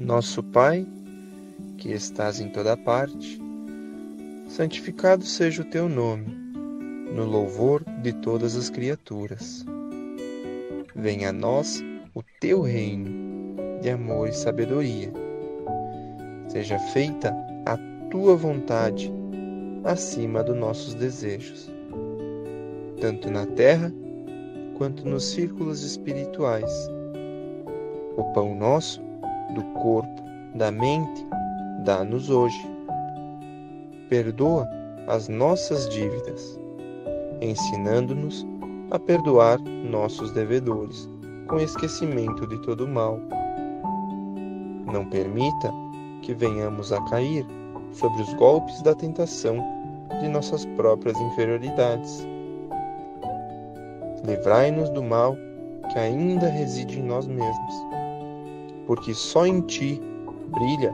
Nosso Pai, que estás em toda parte, santificado seja o teu nome, no louvor de todas as criaturas. Venha a nós o teu reino de amor e sabedoria. Seja feita a tua vontade acima dos nossos desejos, tanto na terra quanto nos círculos espirituais. O pão nosso, do corpo, da mente, dá-nos hoje. Perdoa as nossas dívidas, ensinando-nos a perdoar nossos devedores, com esquecimento de todo mal. Não permita que venhamos a cair sobre os golpes da tentação de nossas próprias inferioridades. Livrai-nos do mal que ainda reside em nós mesmos, porque só em Ti brilha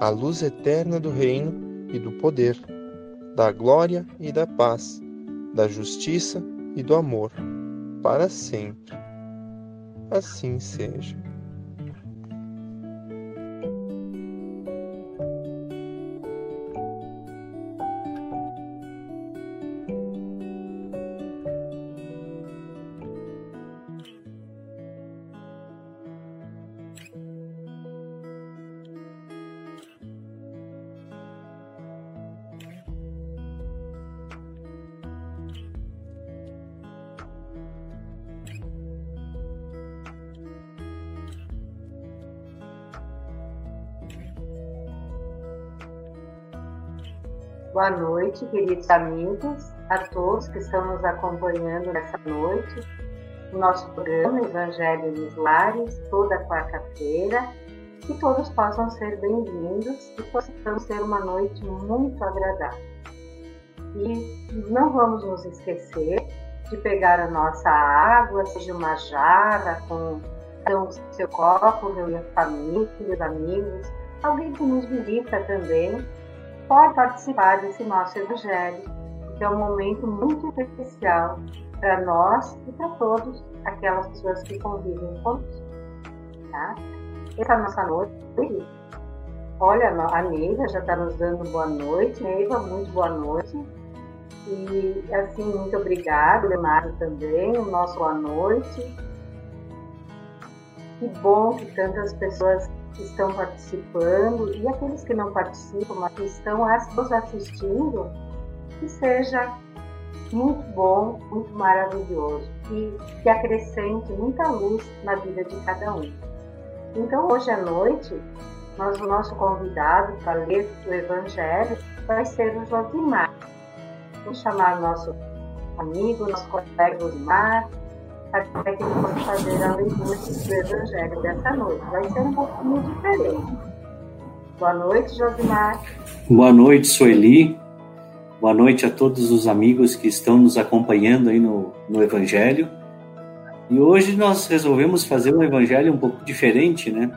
a luz eterna do reino e do poder, da glória e da paz, da justiça e do amor, para sempre. Assim seja. Boa noite, queridos amigos, a todos que estão nos acompanhando nessa noite. O nosso programa Evangelho dos Lares, toda quarta-feira. Que todos possam ser bem-vindos e possamos ter uma noite muito agradável. E não vamos nos esquecer de pegar a nossa água, seja uma jarra, com um seu copo, reunir a família, os amigos, alguém que nos visita também pode participar desse nosso evangelho, que é um momento muito especial para nós e para todos aquelas pessoas que convivem conosco. Tá? Essa nossa noite, olha, a Neiva já está nos dando boa noite. Neiva, muito boa noite. E assim, muito obrigada, Leonardo também, o nosso boa noite. Que bom que tantas pessoas que estão participando e aqueles que não participam, mas que estão nos assistindo, que seja muito bom, muito maravilhoso e que acrescente muita luz na vida de cada um. Então, hoje à noite, nós, o nosso convidado para ler o Evangelho vai ser o Josimar. Vamos chamar nosso amigo, nosso colega Josimar, para que ele fazer a leitura do Evangelho dessa noite. Vai ser um pouquinho diferente. Boa noite, Josimar. Boa noite, Sueli. Boa noite a todos os amigos que estão nos acompanhando aí no, no Evangelho. E hoje nós resolvemos fazer um Evangelho um pouco diferente, né?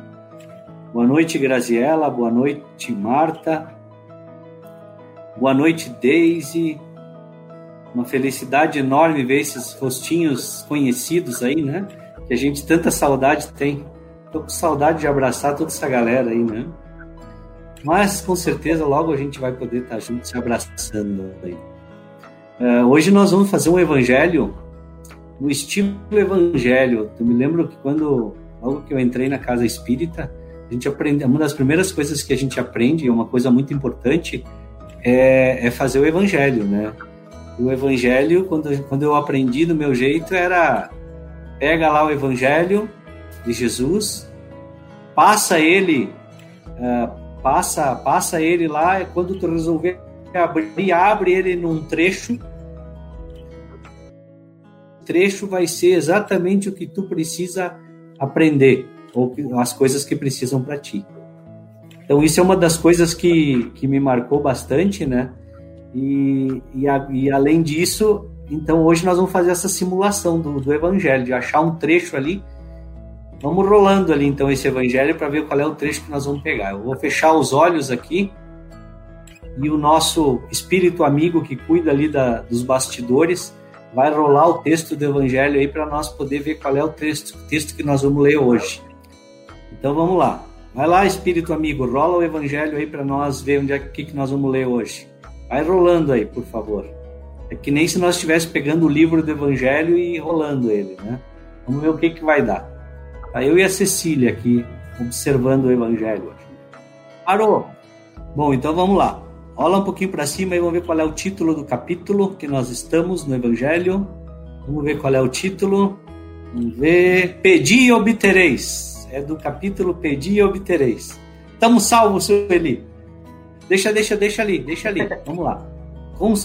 Boa noite, Graziela. Boa noite, Marta. Boa noite, Daisy. Uma felicidade enorme ver esses rostinhos conhecidos aí, né? Que a gente tanta saudade tem. Tô com saudade de abraçar toda essa galera aí, né? Mas com certeza logo a gente vai poder estar junto se abraçando aí. Uh, hoje nós vamos fazer um evangelho no estilo evangelho. Eu me lembro que quando logo que eu entrei na casa espírita, a gente aprende, uma das primeiras coisas que a gente aprende, uma coisa muito importante, é, é fazer o evangelho, né? O evangelho, quando, quando eu aprendi do meu jeito, era pega lá o evangelho de Jesus, passa ele, uh, passa, passa ele lá, quando tu resolver abrir, abre ele num trecho. O trecho vai ser exatamente o que tu precisa aprender, ou as coisas que precisam para ti. Então, isso é uma das coisas que, que me marcou bastante, né? E, e, a, e, além disso, então hoje nós vamos fazer essa simulação do, do evangelho, de achar um trecho ali. Vamos rolando ali então esse evangelho para ver qual é o trecho que nós vamos pegar. Eu vou fechar os olhos aqui e o nosso espírito amigo que cuida ali da, dos bastidores vai rolar o texto do evangelho aí para nós poder ver qual é o texto, texto que nós vamos ler hoje. Então vamos lá. Vai lá, espírito amigo, rola o evangelho aí para nós ver onde é que, que nós vamos ler hoje. Vai rolando aí, por favor. É que nem se nós estivéssemos pegando o livro do evangelho e rolando ele, né? Vamos ver o que, que vai dar. Tá eu e a Cecília aqui, observando o evangelho. Parou! Bom, então vamos lá. Rola um pouquinho para cima e vamos ver qual é o título do capítulo que nós estamos no evangelho. Vamos ver qual é o título. Vamos ver. Pedi e obtereis. É do capítulo Pedi e obtereis. Estamos salvos, Sueli. Deixa, deixa, deixa ali, deixa ali. Vamos lá.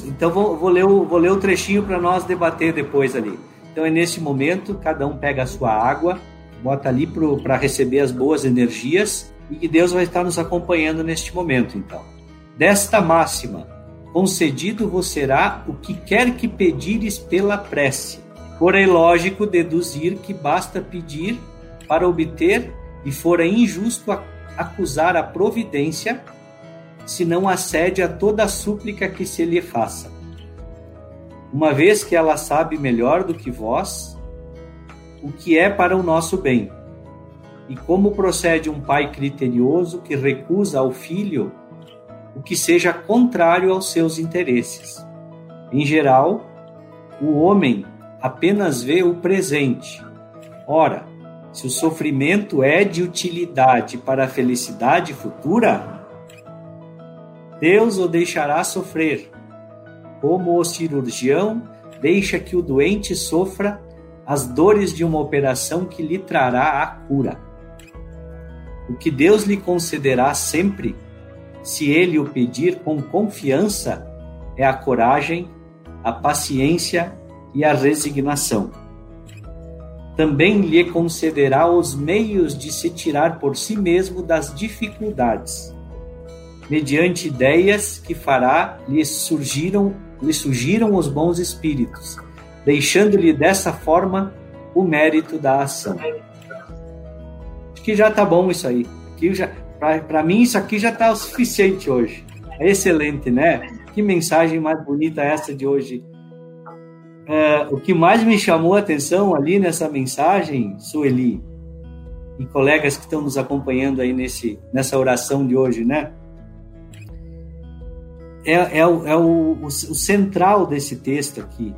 Então vou, vou, ler, o, vou ler o trechinho para nós debater depois ali. Então é nesse momento, cada um pega a sua água, bota ali para receber as boas energias e que Deus vai estar nos acompanhando neste momento, então. Desta máxima, concedido vos será o que quer que pedires pela prece. Porém, lógico deduzir que basta pedir para obter e fora injusto acusar a providência se não acede a toda a súplica que se lhe faça. Uma vez que ela sabe melhor do que vós o que é para o nosso bem, e como procede um pai criterioso que recusa ao filho o que seja contrário aos seus interesses. Em geral, o homem apenas vê o presente. Ora, se o sofrimento é de utilidade para a felicidade futura, Deus o deixará sofrer, como o cirurgião deixa que o doente sofra as dores de uma operação que lhe trará a cura. O que Deus lhe concederá sempre, se ele o pedir com confiança, é a coragem, a paciência e a resignação. Também lhe concederá os meios de se tirar por si mesmo das dificuldades mediante ideias que fará lhe surgiram lhe surgiram os bons espíritos, deixando-lhe dessa forma o mérito da ação. Acho que já tá bom isso aí. Aqui já para mim isso aqui já tá o suficiente hoje. É excelente, né? Que mensagem mais bonita essa de hoje. É, o que mais me chamou a atenção ali nessa mensagem, Sueli, e colegas que estão nos acompanhando aí nesse, nessa oração de hoje, né? É, é, o, é o, o, o central desse texto aqui.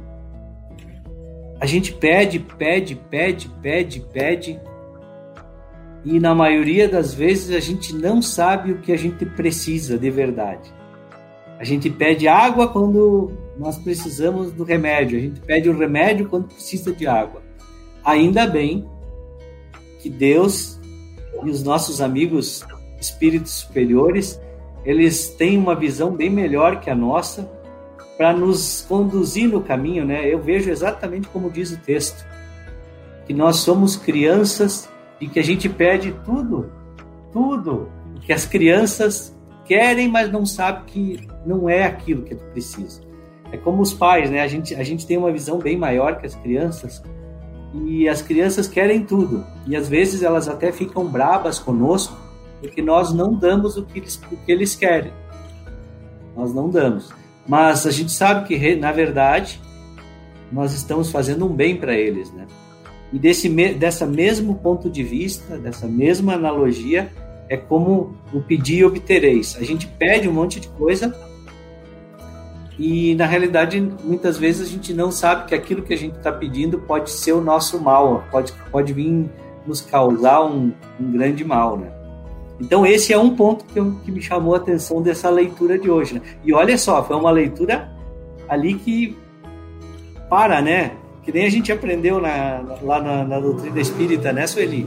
A gente pede, pede, pede, pede, pede, e na maioria das vezes a gente não sabe o que a gente precisa de verdade. A gente pede água quando nós precisamos do remédio, a gente pede o remédio quando precisa de água. Ainda bem que Deus e os nossos amigos espíritos superiores eles têm uma visão bem melhor que a nossa para nos conduzir no caminho, né? Eu vejo exatamente como diz o texto, que nós somos crianças e que a gente pede tudo, tudo que as crianças querem, mas não sabe que não é aquilo que precisa. É como os pais, né? A gente, a gente tem uma visão bem maior que as crianças e as crianças querem tudo e às vezes elas até ficam brabas conosco porque nós não damos o que eles, o que eles querem. Nós não damos. Mas a gente sabe que, na verdade, nós estamos fazendo um bem para eles, né? E desse dessa mesmo ponto de vista, dessa mesma analogia, é como o pedir e obtereis. A gente pede um monte de coisa e, na realidade, muitas vezes a gente não sabe que aquilo que a gente está pedindo pode ser o nosso mal, pode, pode vir nos causar um, um grande mal, né? Então, esse é um ponto que, eu, que me chamou a atenção dessa leitura de hoje. Né? E olha só, foi uma leitura ali que para, né? Que nem a gente aprendeu na, lá na, na doutrina espírita, né, Sueli?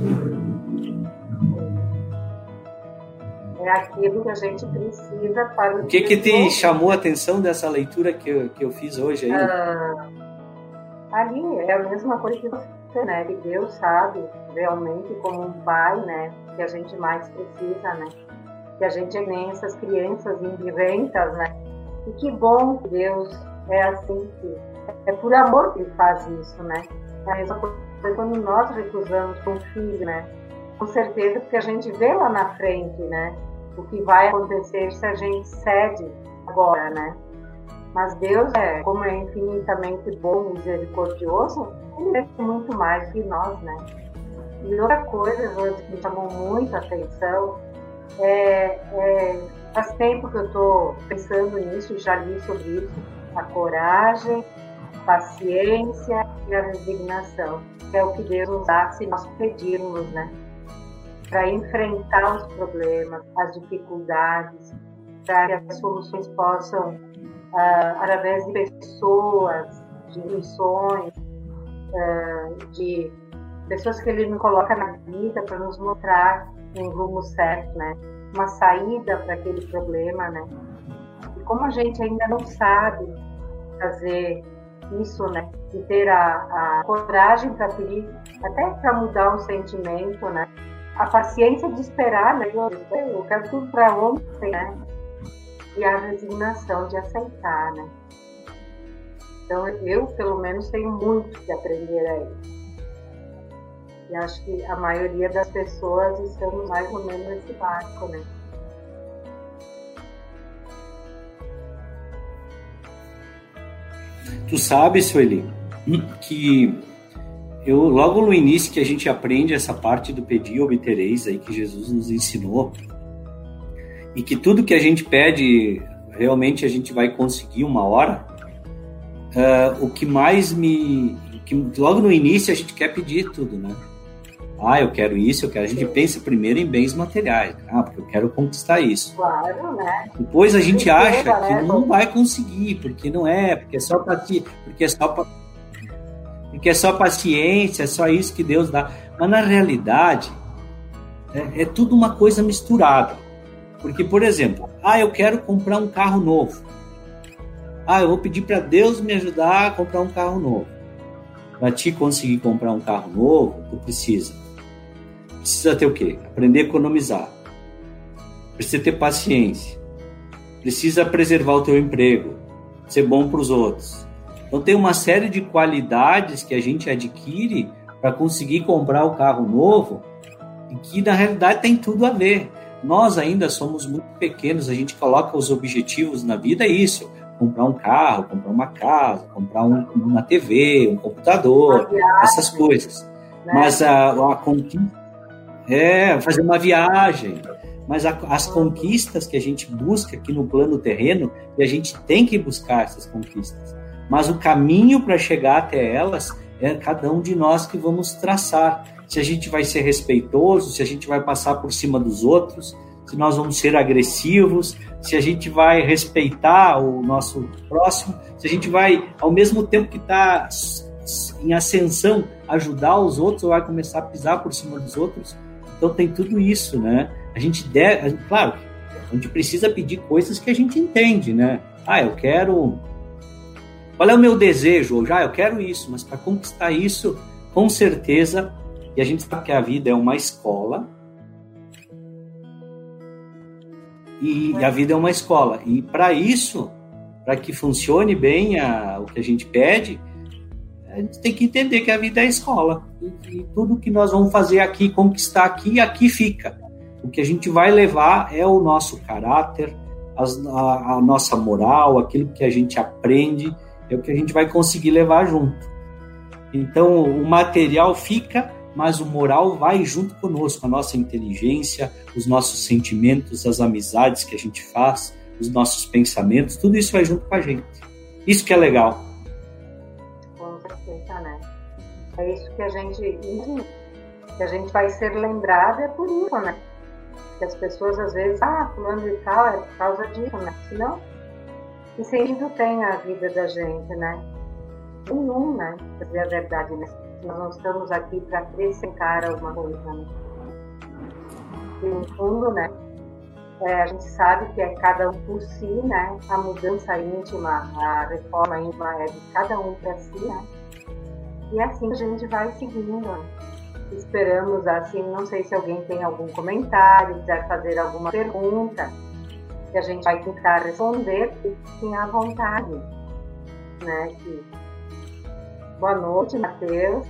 É aquilo que a gente precisa para o. O que, que te chamou a atenção dessa leitura que eu, que eu fiz hoje aí? Ah, ali é a mesma coisa que né? Que Deus sabe realmente como um pai, né? Que a gente mais precisa, né? Que a gente é nem essas crianças indiventas, né? E que bom que Deus é assim que é por amor que ele faz isso, né? É a mesma coisa quando nós recusamos um filho, né? Com certeza porque a gente vê lá na frente, né? O que vai acontecer se a gente cede agora, né? Mas Deus, é, como é infinitamente bom e misericordioso, ele é muito mais que nós, né? E outra coisa, que me chamou muito a atenção, é, é faz tempo que eu estou pensando nisso, já li sobre isso, a coragem, a paciência e a resignação, que é o que Deus nos dá se nós pedirmos, né? Para enfrentar os problemas, as dificuldades, para que as soluções possam, uh, através de pessoas, de missões, uh, de pessoas que Ele nos coloca na vida para nos mostrar um rumo certo, né? Uma saída para aquele problema, né? E como a gente ainda não sabe fazer isso, né? E ter a, a coragem para pedir, até para mudar um sentimento, né? A paciência de esperar, né? Eu, eu quero tudo para ontem, né? E a resignação de aceitar, né? Então, eu, pelo menos, tenho muito que aprender aí. E acho que a maioria das pessoas estamos mais ou menos nesse barco, né? Tu sabe, Sueli, que eu logo no início que a gente aprende essa parte do pedir obtereis aí que Jesus nos ensinou e que tudo que a gente pede realmente a gente vai conseguir uma hora. Uh, o que mais me que logo no início a gente quer pedir tudo, né? Ah, eu quero isso, eu quero. A gente pensa primeiro em bens materiais. Ah, porque eu quero conquistar isso. Claro, né? Depois a gente acha que né? não vai conseguir, porque não é, porque é só porque é só porque é só paciência, é só isso que Deus dá. Mas na realidade é, é tudo uma coisa misturada. Porque, por exemplo, ah, eu quero comprar um carro novo. Ah, eu vou pedir para Deus me ajudar a comprar um carro novo. Para te conseguir comprar um carro novo, tu precisa precisa ter o quê? Aprender a economizar. Precisa ter paciência. Precisa preservar o teu emprego, ser bom para os outros. Então tem uma série de qualidades que a gente adquire para conseguir comprar o carro novo e que na realidade tem tudo a ver. Nós ainda somos muito pequenos, a gente coloca os objetivos na vida é isso, comprar um carro, comprar uma casa, comprar um, uma TV, um computador, essas coisas. Né? Mas a, a conquista é, fazer uma viagem. Mas a, as conquistas que a gente busca aqui no plano terreno, e a gente tem que buscar essas conquistas. Mas o caminho para chegar até elas é cada um de nós que vamos traçar. Se a gente vai ser respeitoso, se a gente vai passar por cima dos outros, se nós vamos ser agressivos, se a gente vai respeitar o nosso próximo, se a gente vai, ao mesmo tempo que está em ascensão, ajudar os outros ou vai começar a pisar por cima dos outros. Então tem tudo isso, né? A gente deve, claro, a gente precisa pedir coisas que a gente entende, né? Ah, eu quero. Qual é o meu desejo? Já ah, eu quero isso, mas para conquistar isso, com certeza, e a gente sabe que a vida é uma escola. E, e a vida é uma escola. E para isso, para que funcione bem a, o que a gente pede, a gente tem que entender que a vida é escola. E, e tudo que nós vamos fazer aqui, conquistar aqui, aqui fica. O que a gente vai levar é o nosso caráter, as, a, a nossa moral, aquilo que a gente aprende, é o que a gente vai conseguir levar junto. Então, o material fica, mas o moral vai junto conosco, a nossa inteligência, os nossos sentimentos, as amizades que a gente faz, os nossos pensamentos, tudo isso vai junto com a gente. Isso que é legal. É isso que a gente que a gente vai ser lembrado é por isso, né? Que as pessoas às vezes, ah, fulano e tal, é por causa disso, né? Senão, que sentido tem a vida da gente, né? Nenhum, né? Pra dizer a verdade, né? Nós não estamos aqui para acrescentar alguma coisa, né? E no fundo, né? É, a gente sabe que é cada um por si, né? A mudança íntima, a reforma íntima é de cada um para si, né? E assim a gente vai seguindo. Esperamos assim, não sei se alguém tem algum comentário, quiser fazer alguma pergunta, que a gente vai tentar responder, fiquem à vontade. Né? Que... Boa noite, Matheus.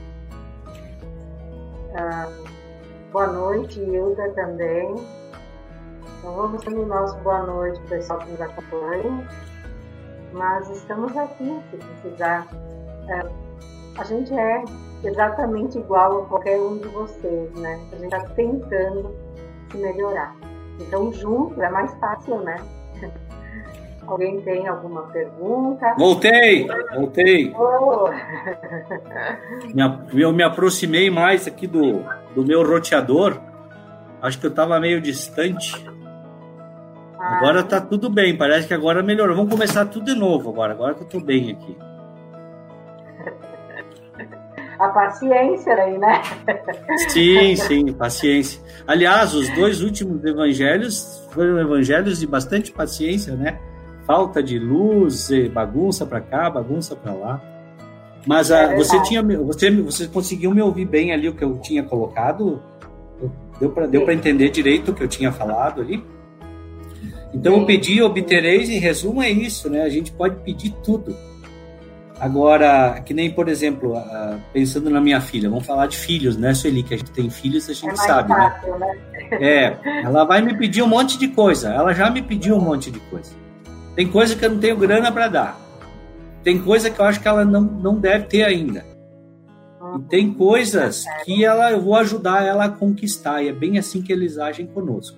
Ah, boa noite, Hilda também. Então vamos o nosso boa noite, pessoal que nos acompanha. Mas estamos aqui, se precisar. Ah, a gente é exatamente igual a qualquer um de vocês, né? A gente está tentando se melhorar. Então, junto é mais fácil, né? Alguém tem alguma pergunta? Voltei, voltei. Oh. eu me aproximei mais aqui do, do meu roteador. Acho que eu estava meio distante. Ah. Agora tá tudo bem, parece que agora melhorou. Vamos começar tudo de novo agora, agora que eu estou bem aqui. A paciência aí, né? Sim, sim, paciência. Aliás, os dois últimos evangelhos foram evangelhos de bastante paciência, né? Falta de luz, bagunça para cá, bagunça para lá. Mas a, ah, é você tinha, você, você conseguiu me ouvir bem ali o que eu tinha colocado? Deu para deu para entender direito o que eu tinha falado ali? Então eu pedi, obtereis, em resumo é isso, né? A gente pode pedir tudo. Agora, que nem, por exemplo, pensando na minha filha, vamos falar de filhos, né, Sueli? Que a gente tem filhos, a gente é sabe, né? fácil, né? né? É, ela vai me pedir um monte de coisa. Ela já me pediu um monte de coisa. Tem coisa que eu não tenho grana para dar. Tem coisa que eu acho que ela não, não deve ter ainda. E tem coisas que ela, eu vou ajudar ela a conquistar. E é bem assim que eles agem conosco.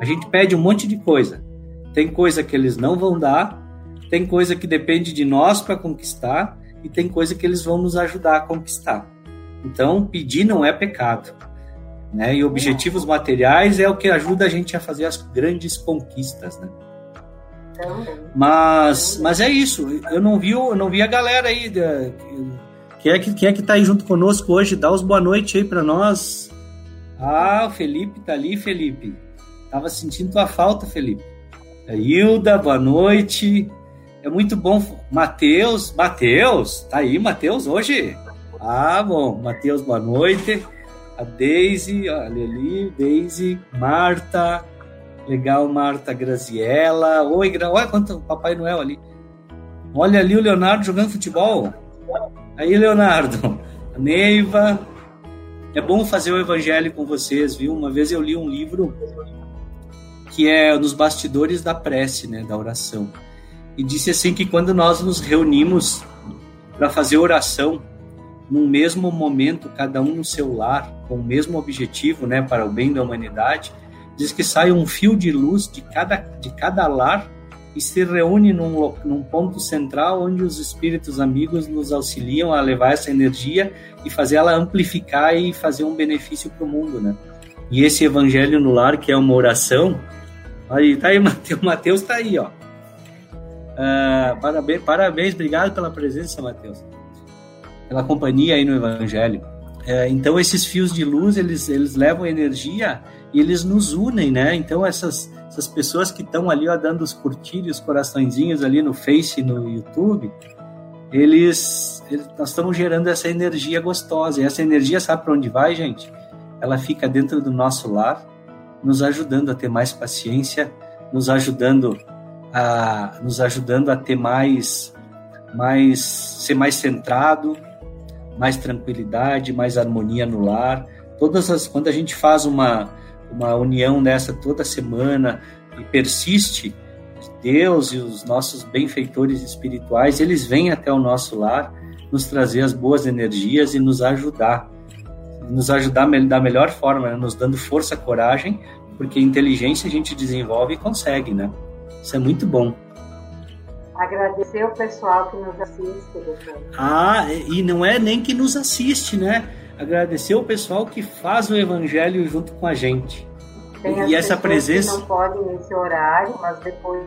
A gente pede um monte de coisa. Tem coisa que eles não vão dar, tem coisa que depende de nós para conquistar, e tem coisa que eles vão nos ajudar a conquistar. Então, pedir não é pecado. Né? E objetivos materiais é o que ajuda a gente a fazer as grandes conquistas. Né? Mas, mas é isso. Eu não vi, eu não vi a galera aí. Quem é que quem é que tá aí junto conosco hoje? Dá os boa noite aí para nós. Ah, o Felipe tá ali, Felipe. Tava sentindo tua falta, Felipe. A Hilda, boa noite. É muito bom. Matheus, Matheus, tá aí, Matheus, hoje? Ah, bom. Matheus, boa noite. A Daisy, olha ali, Daisy, Marta, Legal, Marta Graziella. Oi, Gra... olha quanto Papai Noel ali. Olha ali o Leonardo jogando futebol. Aí, Leonardo. Neiva. É bom fazer o evangelho com vocês, viu? Uma vez eu li um livro que é nos bastidores da prece, né, da oração. E disse assim que quando nós nos reunimos para fazer oração, num mesmo momento, cada um no seu lar, com o mesmo objetivo, né, para o bem da humanidade, diz que sai um fio de luz de cada, de cada lar e se reúne num, num ponto central onde os espíritos amigos nos auxiliam a levar essa energia e fazer ela amplificar e fazer um benefício para o mundo, né? E esse evangelho no lar, que é uma oração, aí tá aí, Mateus, Mateus tá aí, ó. Uh, parabéns, parabéns, obrigado pela presença, Mateus, pela companhia aí no evangelho. Uh, então esses fios de luz eles, eles levam energia e eles nos unem, né? Então essas, essas pessoas que estão ali ó, dando os curtir os coraçõezinhos ali no Face no YouTube, eles, eles nós estamos gerando essa energia gostosa. E essa energia sabe para onde vai, gente? Ela fica dentro do nosso lar, nos ajudando a ter mais paciência, nos ajudando a nos ajudando a ter mais mais ser mais centrado, mais tranquilidade, mais harmonia no lar. Todas as quando a gente faz uma uma união dessa toda semana e persiste, Deus e os nossos benfeitores espirituais, eles vêm até o nosso lar nos trazer as boas energias e nos ajudar. Nos ajudar da melhor forma, né? nos dando força, coragem, porque inteligência a gente desenvolve e consegue, né? Isso é muito bom. Agradecer o pessoal que nos assiste, doutor. Ah, e não é nem que nos assiste, né? agradecer o pessoal que faz o evangelho junto com a gente. Tem e essa presença. Que não podem nesse horário, mas depois.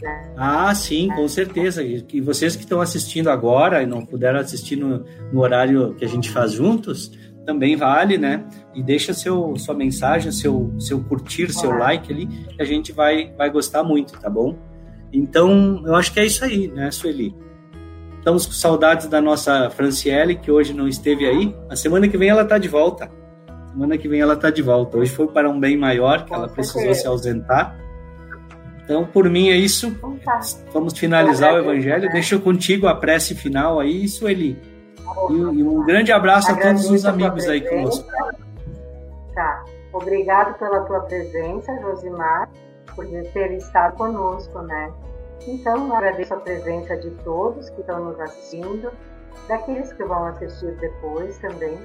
Né? Ah, sim, com certeza. E vocês que estão assistindo agora e não puderam assistir no, no horário que a gente faz juntos, também vale, né? E deixa seu, sua mensagem, seu, seu curtir, seu like ali, que a gente vai, vai gostar muito, tá bom? Então, eu acho que é isso aí, né, Sueli? Estamos com saudades da nossa Franciele, que hoje não esteve aí. A semana que vem ela está de volta. Semana que vem ela está de volta. Hoje foi para um bem maior, que ela precisou se ausentar. Então, por mim é isso. Então tá. Vamos finalizar o Evangelho. Deixa contigo a prece final aí, Sueli. E, e um grande abraço a todos os amigos aí conosco. Tá. Obrigado pela tua presença, Josimar, por ter estado conosco, né? Então, agradeço a presença de todos que estão nos assistindo daqueles que vão assistir depois também.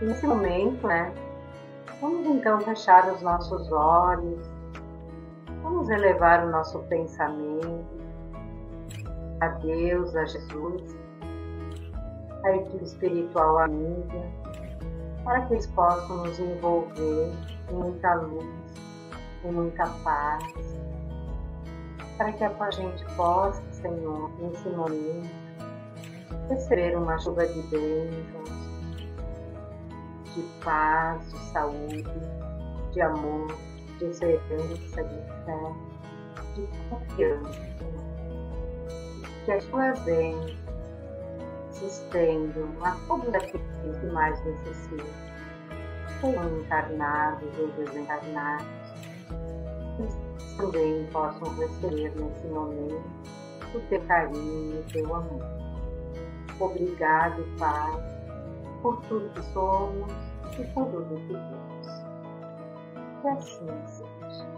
E nesse momento, né, vamos então fechar os nossos olhos, vamos elevar o nosso pensamento a Deus, a Jesus, a equipe espiritual amiga, para que eles possam nos envolver em muita luz, em muita paz, para que a gente possa, Senhor, nesse momento, receber uma chuva de bênçãos, de paz, de saúde, de amor, de esperança, de fé, de confiança. Que a sua bênção se estendam a todos aqueles que mais necessitam, sejam encarnados ou desencarnados, também possam receber nesse momento o teu carinho e o teu amor. Obrigado, Pai, por tudo que somos e por tudo que temos. Que assim seja.